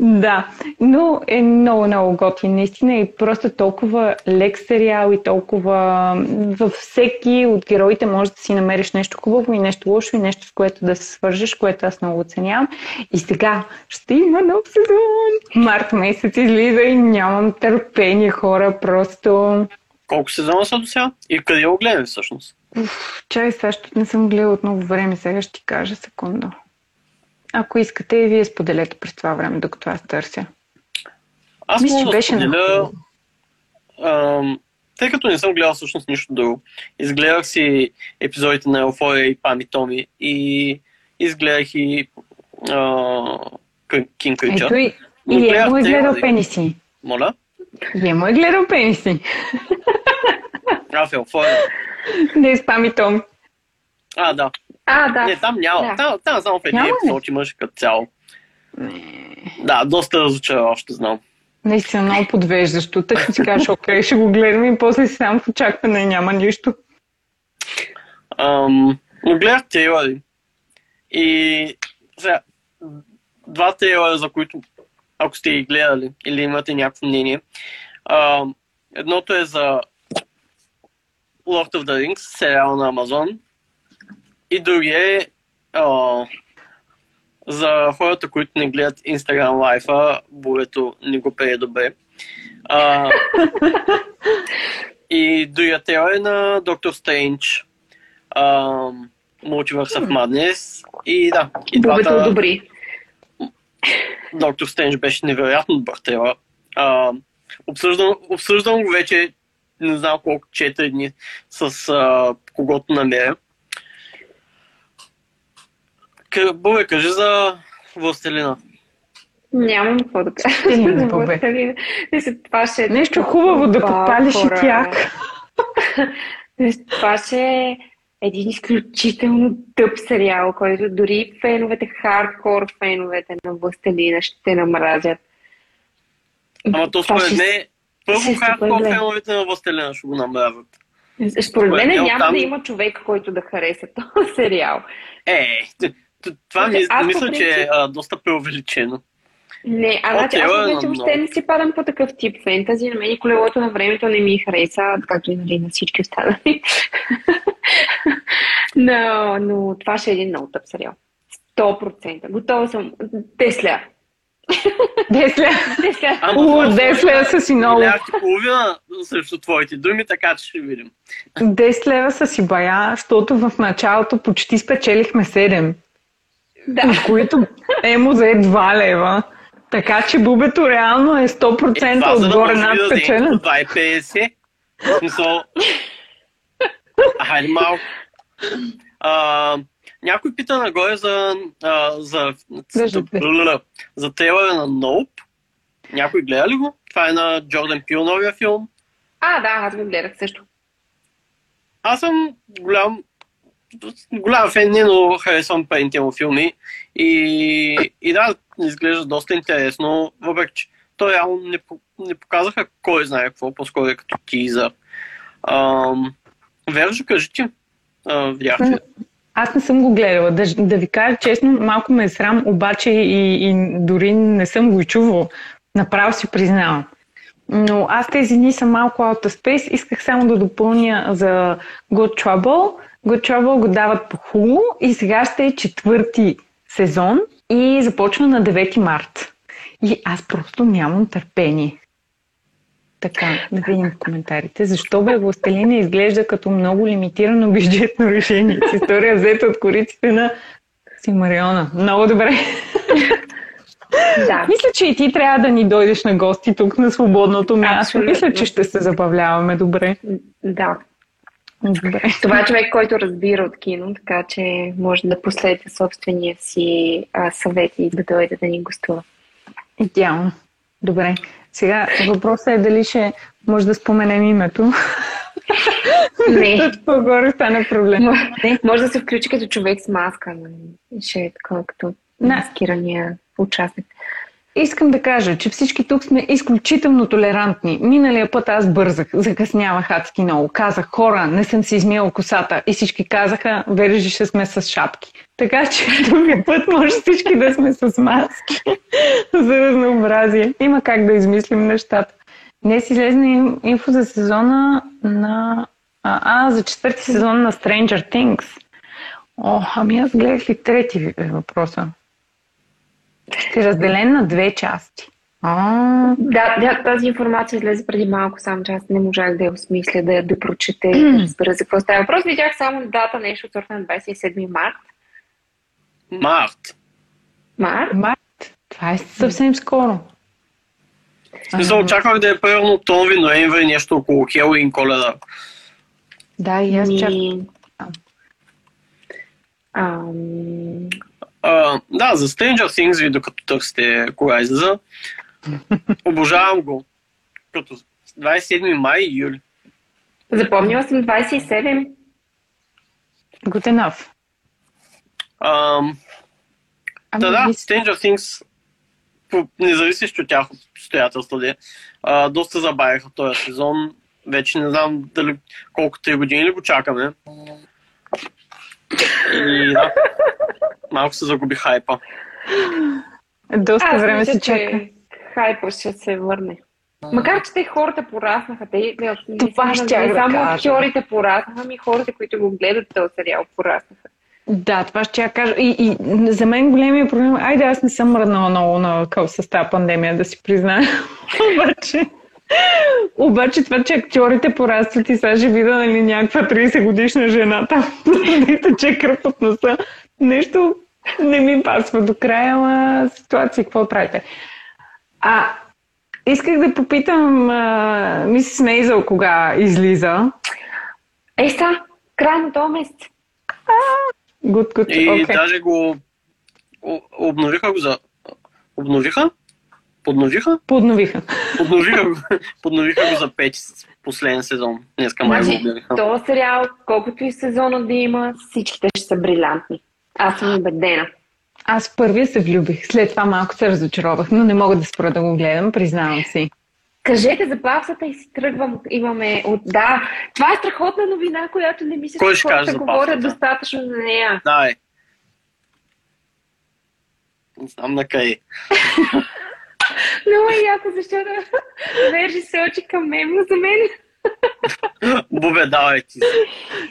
Да, но е много, много готин наистина и просто толкова лек сериал и толкова във всеки от героите може да си намериш нещо хубаво и нещо лошо и нещо с което да се свържеш, което аз много оценявам. И сега ще има нов сезон. Март месец излиза и нямам търпение хора, просто... Колко сезона са до сега? И къде го гледаме всъщност? чай, сега не съм гледал от много време, сега ще ти кажа секунда. Ако искате, и вие споделете през това време, докато аз търся. Аз Мисля, че беше споделя, ам, тъй като не съм гледал всъщност нищо друго. Изгледах си епизодите на Еуфория и Пами Томи и изгледах и Кинг Крича. Ето и, и е му е гледал пениси. Моля? Е му е гледал пениси. А, в Еуфория. Не, с Пами Томи. А, да. А, да. Не, там няма. Да. Там, там само в един епизод имаш като цяло. Не. Да, доста разочароващо знам. Наистина много подвеждащо. Тък си кажеш, окей, ще го гледам и после си сам в очакване и няма нищо. Ам, но гледах трейлери. И сега, два трейлера, за които, ако сте ги гледали или имате някакво мнение. Ам, едното е за Lord of the Rings, сериал на Амазон, и другия е а, за хората, които не гледат Instagram лайфа, Бурето не го пее добре. А, и другия е на Доктор Стрендж. Multiverse of Madness. И да, и Бубето двата... одобри. Доктор Стрендж беше невероятно добър трейлър. А, обсъждам, обсъждам го вече не знам колко 4 дни с а, когото намеря. Бубе, кажи за Властелина. Нямам какво да кажа. Стига, за бе. Властелина. Мисля, това ще е Нещо хубаво да подпалиш и тях. Това ще е един изключително тъп сериал, който дори феновете, хардкор феновете на Властелина ще намразят. Ама то според мен, първо ще хардкор феновете на Властелина ще го намразят. Според мен няма оттам- да има човек, който да хареса този сериал. Е, това ми, Аз по мисля, че е принцип- а, доста преувеличено. Не, а значи, аз вече въобще много. не си падам по такъв тип фентази. На мен и колелото на времето не ми хареса, както и нали, на всички останали. но, но това ще е един много тъп сериал. 100%. Готова съм. Десля. Тесля. Ама О, Десля са си много. Милиард половина срещу твоите думи, така че ще видим. 10 лева са си бая, защото в началото почти спечелихме 7, Да. от които Емо взе 2 лева. Така че бубето реално е 100% Е, това, за да отгоре над да вземем спечелен. по 2,50. В смисъл... Хайде малко. А, някой пита нагоре за, а, за, за, за трейлера на Nope. Някой гледа ли го? Това е на Джордан Пил, новия филм. А, да, аз го гледах също. Аз съм голям, голям фен, не, но харесвам предните му филми. И, и да, изглежда доста интересно, въпреки че то реално не, не показаха кой знае какво, по-скоро е като тизър. Ам, Вержо, кажи ти, видяхте? Аз не съм го гледала. Да, да ви кажа честно, малко ме е срам, обаче и, и дори не съм го и чувала. Направо си признавам. Но аз тези дни съм малко out of space. Исках само да допълня за Good Trouble. Good Trouble го дават по Hulu и сега ще е четвърти сезон и започва на 9 март. И аз просто нямам търпение. Така, да видим в коментарите. Защо бе Властелина изглежда като много лимитирано бюджетно решение? С история взета от кориците на Симариона. Много добре. Да. Мисля, че и ти трябва да ни дойдеш на гости тук на свободното място. Абсолютно. Мисля, че ще се забавляваме добре. Да. Добре. Това е човек, който разбира от кино, така че може да последва собствения си а, съвет и да дойде да ни гостува. Идеално. Добре. Сега въпросът е дали ще може да споменем името. Не. Защото по-горе стане проблем. Не, може да се включи като човек с маска. Ще е такова като маскирания участник. Искам да кажа, че всички тук сме изключително толерантни. Миналия път аз бързах, закъснявах адски много. Казах, хора, не съм си измила косата. И всички казаха, вержи ще сме с шапки. Така че другия път може всички да сме с маски. за разнообразие. Има как да измислим нещата. Днес излезна инфо за сезона на... А, а, за четвърти сезон на Stranger Things. О, ами аз гледах ли трети въпроса? Ще е разделен на две части. А, Да, да, тази информация излезе преди малко, само че аз не можах да я осмисля, да я да прочета и да разбера за какво става въпрос. Видях само дата нещо от сорта на 27 март. Март. Март? март. Това е съвсем скоро. В смисъл, очаквах да е примерно октомври, ноември, нещо около Хелуин, коледа. Да, и аз чак... Ми... Ам... Да, за Stranger Things ви докато търсите кога излиза. Обожавам го. Като 27 май и юли. Запомнила съм 27. Good enough. Ам, Ами, да, да, Stranger Things, по, независещи от тях обстоятелства, де, а, доста забавиха този сезон. Вече не знам дали колко три години ли го чакаме. И да, малко се загуби хайпа. Доста Аз време мисля, се чака. хайпа ще се върне. Макар, че те хората пораснаха. Те, не Това щях не да само кажа. актьорите пораснаха, ами хората, които го гледат този сериал, пораснаха. Да, това ще я кажа. И, и за мен големия проблем, айде аз не съм мръднала много на къл с тази пандемия, да си призная. Обаче, обаче това, че актьорите порастват и сега ще видя нали, някаква 30 годишна жена там, да тече кръв от носа, нещо не ми пасва до края, ама ситуация, какво правите? А, исках да попитам мисис Мейзъл кога излиза. Е, са, край на този месец. Good, good. И okay. даже го обновиха го за... Обновиха? Подновиха? Подновиха. Подновиха го, подновиха го за пети с последен сезон. Днеска май го Значи, обявиха. този сериал, колкото и сезона да има, всичките ще са брилянтни. Аз съм убедена. Аз първия се влюбих, след това малко се разочаровах, но не мога да спра да го гледам, признавам си. Кажете за бавсата и си тръгвам. Имаме от... Да, това е страхотна новина, която не мисля, че хората за говорят достатъчно за нея. Давай. Не знам на къде. Много е яко, защото Вержи се очи към мен, но за мен. Бубе, давай ти.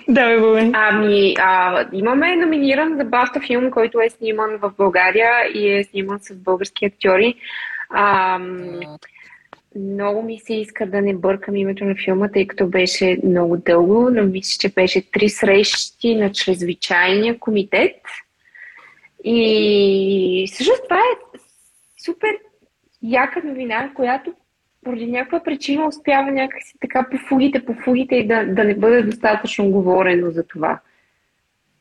Да, бе, бе. Ами, а, имаме номиниран за Баста филм, който е сниман в България и е сниман с български актьори. А, много ми се иска да не бъркам името на филма, тъй като беше много дълго, но мисля, че беше три срещи на чрезвичайния комитет. И всъщност това е супер яка новина, която поради някаква причина успява някакси така по фугите, по фугите и да, да не бъде достатъчно говорено за това.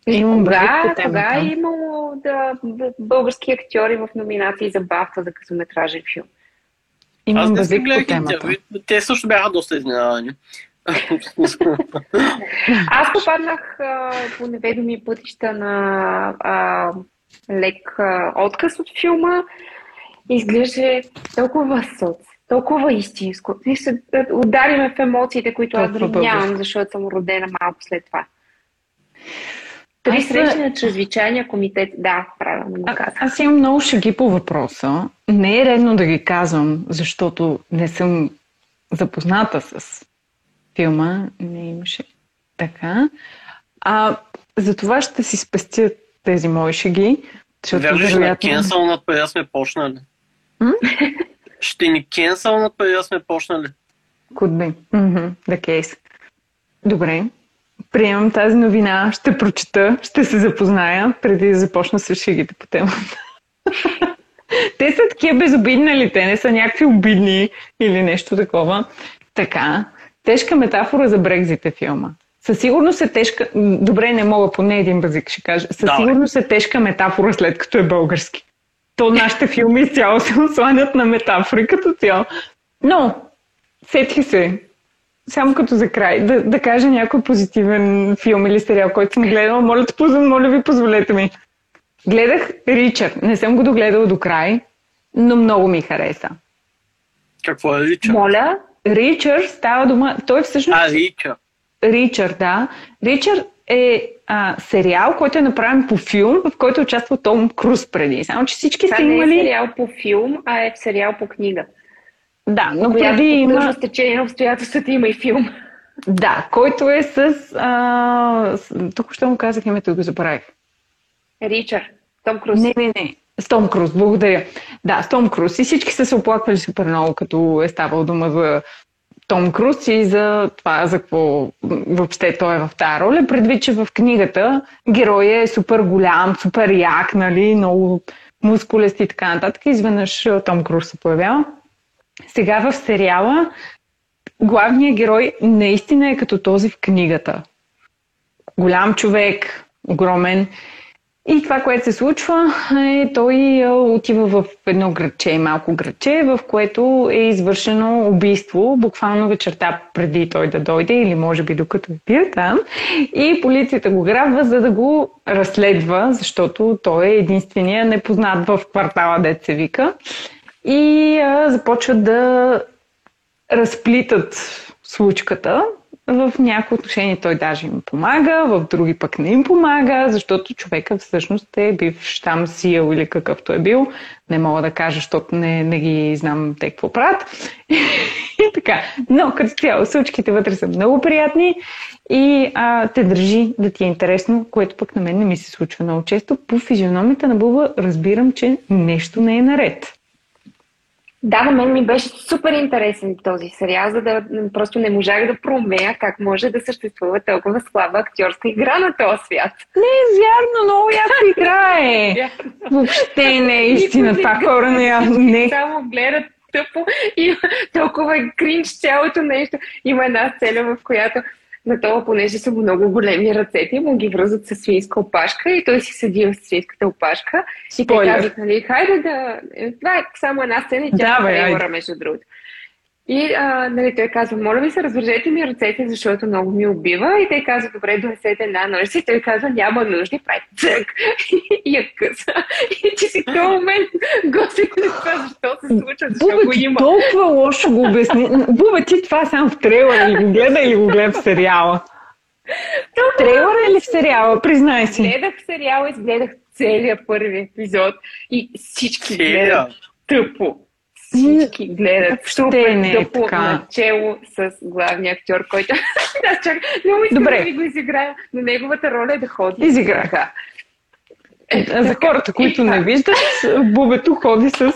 Имам кога, кога е имало да, да, български актьори в номинации за Бафта за късометражен филм? Аз Имам не си базик по гледах интервю. Те също бяха доста изненадани. Аз попаднах а, по неведоми пътища на а, лек а, отказ от филма. Изглеждаше толкова соц, толкова истинско. И се удариме в емоциите, които аз дори нямам, защото съм родена малко след това. Три Аз, срещи на чрезвичайния комитет. Да, правилно го А, казах. аз имам много шаги по въпроса. Не е редно да ги казвам, защото не съм запозната с филма. Не имаше така. А за това ще си спестя тези мои шаги, Вярваш на преди да сме почнали. Ще ни кенсълнат преди да сме почнали. Could be. Mm-hmm. The case. Добре. Приемам тази новина, ще прочета, ще се запозная, преди да започна с шигите по темата. те са такива безобидни, нали? Те не са някакви обидни или нещо такова. Така. Тежка метафора за Брекзит е филма. Със сигурност е тежка... Добре, не мога, поне един базик ще кажа. Със Давай. сигурност е тежка метафора след като е български. То нашите филми изцяло се осланят на метафори като цяло. Но, сетих се, само като за край, да, да кажа някой позитивен филм или сериал, който съм гледала. Моля, те, поз- моля ви, позволете ми. Гледах Ричард. Не съм го догледала до край, но много ми хареса. Какво е Рича? Моля, Ричард става дума... Той всъщност... А, Рича. Ричард, да. Ричард е а, сериал, който е направен по филм, в който участва Том Круз преди. Само, че всички това са не е имали... сериал по филм, а е сериал по книга. Да, но преди има... тъжно стечение на обстоятелствата има и филм. Да, който е с... А... Тук що му казах името и го забравих. Ричард, Том Круз. Не, не, не. С Том Круз, благодаря. Да, с Том Круз. И всички са се оплаквали супер много, като е ставал дума за Том Круз и за това, за какво въобще той е в тази роля. Предвид, че в книгата героя е супер голям, супер як, нали, много мускулест и така нататък. Изведнъж а, Том Круз се появява. Сега в сериала главният герой наистина е като този в книгата. Голям човек, огромен. И това, което се случва, е той а, отива в едно градче, малко градче, в което е извършено убийство, буквално вечерта преди той да дойде или може би докато е бил там. И полицията го грабва, за да го разследва, защото той е единствения непознат в квартала, се вика. И а, започват да разплитат случката. В някои отношения той даже им помага, в други пък не им помага, защото човека всъщност е бив там сил или какъвто е бил. Не мога да кажа, защото не, не ги знам те какво правят. И така. Но като цяло случките вътре са много приятни и а, те държи да ти е интересно, което пък на мен не ми се случва много често. По физиономията на Буба разбирам, че нещо не е наред. Да, на мен ми беше супер интересен този сериал, за да просто не можах да промея как може да съществува толкова слаба актьорска игра на този свят. Не е вярно, много яко играе. Въобще не е истина. Това хора не, не. Само гледат тъпо и толкова е кринч цялото нещо. Има една сцена, в която на това, понеже са много големи ръцете, му ги връзват с свинска опашка и той си седи в свинската опашка. И те казват, нали, хайде да... Това е само една сцена и тя е между другото. И а, нали, той казва, моля ви се, развържете ми ръцете, защото много ми убива. И те казва, добре, донесете една нож. И той казва, няма нужди, прави цък. И я къса. И ти си в този момент, господи, това защо се случва, защо Буба, го има. толкова лошо го обясни. Буба, ти това само в трейлера или го гледа или го гледа в сериала? В трейлера или в сериала? Признай си. Гледах сериала, изгледах целият първи епизод и всички гледат тъпо всички гледат супер не е тъпо начело с главния актьор, който... Аз чак, много искам Добре. да ми го изиграя, но неговата роля е да ходи. Изиграха. Е, За хората, които не виждат, бубето ходи с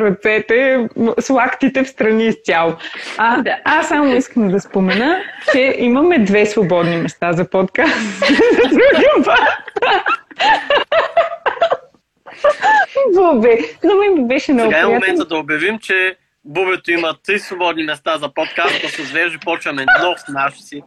ръцете, с лактите в страни изцяло. А, да. Аз само искам да спомена, че имаме две свободни места за подкаст. Бубе, но ми беше много Сега е момента да обявим, че Бубето има три свободни места за подкаст, да се звежи, почваме нов наш си.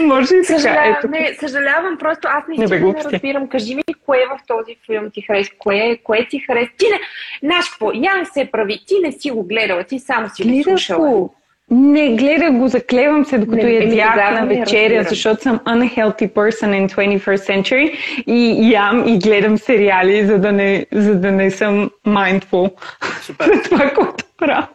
Може и съжалявам, не, съжалявам, просто аз не, не, не разбирам. Кажи ми, кое в този филм ти харесва, кое, кое ти харесва. Ти не, знаеш какво, я не се прави, ти не си го гледала, ти само си го слушала. Не, гледах го, заклевам се, докато не, ядях да, на вечеря, защото съм unhealthy person in 21st century и ям и гледам сериали, за да не, за да не съм mindful Супер. за това, което правя.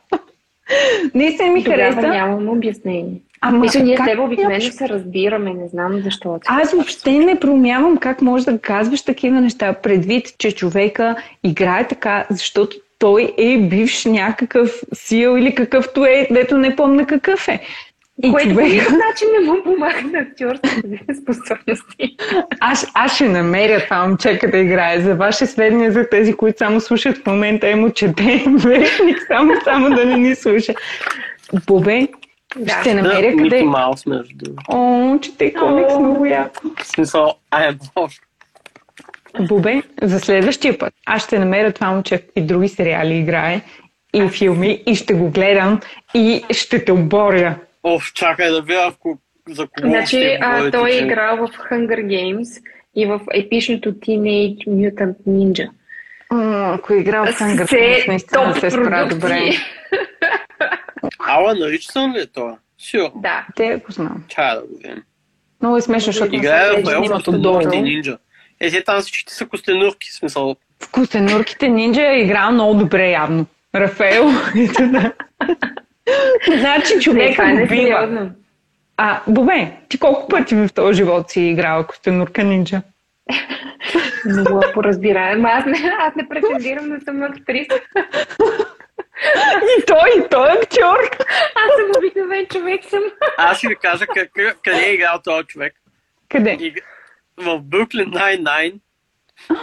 Не се ми Тогава хареса. нямам обяснение. Ама, Мисля, ние с теб обикновено се разбираме, не знам защо. Аз въобще не промявам как можеш да казваш такива неща, предвид, че човека играе така, защото той е бивш някакъв сил или какъвто е, дето не помня какъв е. И Което човек... по никакъв начин не му помага на актьорските способности. Аз, аз ще намеря това момчека да играе. За ваше сведения, за тези, които само слушат в момента, е му чете вестник, само, само да не ни слуша. Бобе, да. ще намеря да, къде... Маус, между О, чете комикс много яко. В смисъл, I am Бубе, за следващия път аз ще намеря това момче и други сериали играе и филми и ще го гледам и ще те оборя. Оф, чакай да видя за кого Значи, а, той е играл в Hunger Games и в епичното Teenage Mutant Ninja. Ако е играл в Hunger Games, наистина се справя добре. Ала Ричсън ли е това? Сигурно. Да. Те го знам. Чая да го видим. Много е смешно, защото Играе в Елфното долу. Нинджа. Е, те там всичките са костенурки, смисъл. В костенурките нинджа е играл много добре явно. Рафаел. значи човека не, го бива. А, Бобе, ти колко пъти в този живот си играла костенурка нинджа? Много поразбираем. Аз не, аз не претендирам да съм актриса. И той, и той е актьор. Аз съм обикновен човек съм. Аз ще ви кажа къде е играл този човек. Къде? В Nine-Nine.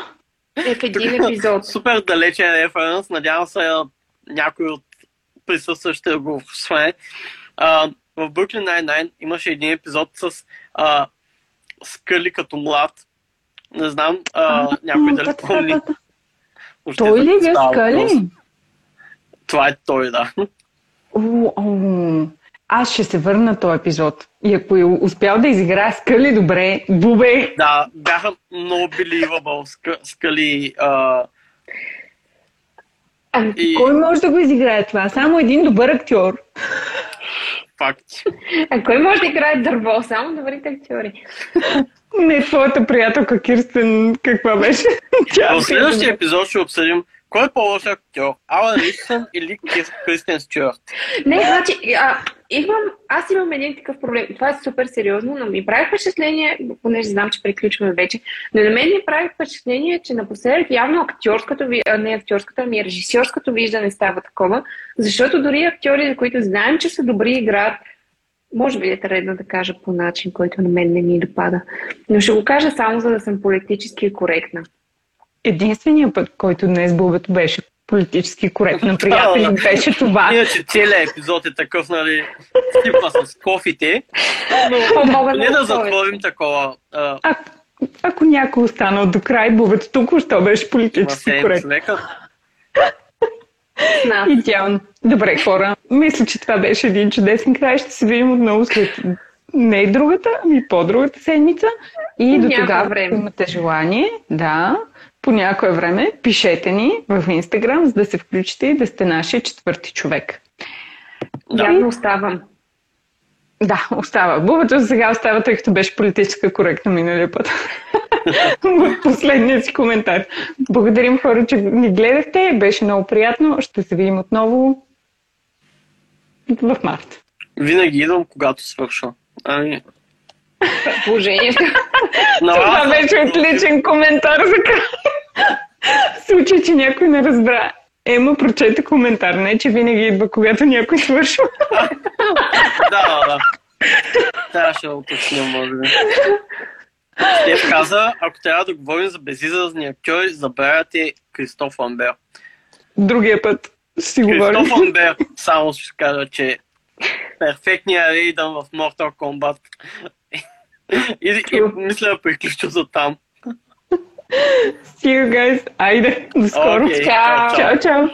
Е, в един епизод. Супер далечен референс. Надявам се някой от присъстващите да го сване. в Brooklyn Nine-Nine имаше един епизод с а, Скъли като млад. Не знам а, някой дали помни. Той ли е Скъли? Това е той, да. Аз ще се върна на този епизод. И ако е успял да изиграе Скали добре, Бубе... Да, бяха много believable Скали. А... А, и... Кой може да го изиграе това? Само един добър актьор. Факт. А кой може да играе дърво? Само добрите актьори. Не, твоята приятелка Кирстен, каква беше? В следващия епизод ще обсъдим кой е по-лош актьор? Алан Ричсън или Кристен Стюарт? Не, значи, а, имам, аз имам един такъв проблем. Това е супер сериозно, но ми прави впечатление, понеже знам, че приключваме вече, но на мен ми прави впечатление, че напоследък явно актьорското, а не актьорското, ами режисьорското виждане става такова, защото дори актьори, за които знаем, че са добри играят, може би е редно да кажа по начин, който на мен не ми допада. Но ще го кажа само за да съм политически коректна. Единственият път, който днес Бубето беше политически коректна приятели, беше това. Иначе целият епизод е такъв, нали, типа с кофите. Но Мога не да затворим такова а, А, ако някой останал до край, Бубето тук що беше политически с нас. Идеално. Добре, хора. Мисля, че това беше един чудесен край. Ще се видим отново след не другата, ами по-другата седмица. И до някое тогава, време. имате желание, да, по някое време, пишете ни в Инстаграм, за да се включите и да сте нашия четвърти човек. Да. Явно оставам. Да, остава. Бубата сега остава, тъй като беше политическа коректна миналия път. в последния си коментар. Благодарим хора, че ни гледахте. Беше много приятно. Ще се видим отново в март. Винаги идвам, когато свърша. Ами, Положението. Това беше отличен коментар за край. В случай, че някой не разбра. Ема прочете коментар, не че винаги идва, когато някой свършва. Да, да. Трябваше да уточня, може би. Стев каза, ако трябва да говорим за безизразни актьори, забравяте Кристоф Ламбер. Другия път си говорим. Кристоф Ламбер, само ще кажа, че перфектният Рейдън в Mortal Kombat. И, и мисля да приключа за там. See you guys. Айде, до скоро. Окей, Чао. чао, чао. Чао, чао.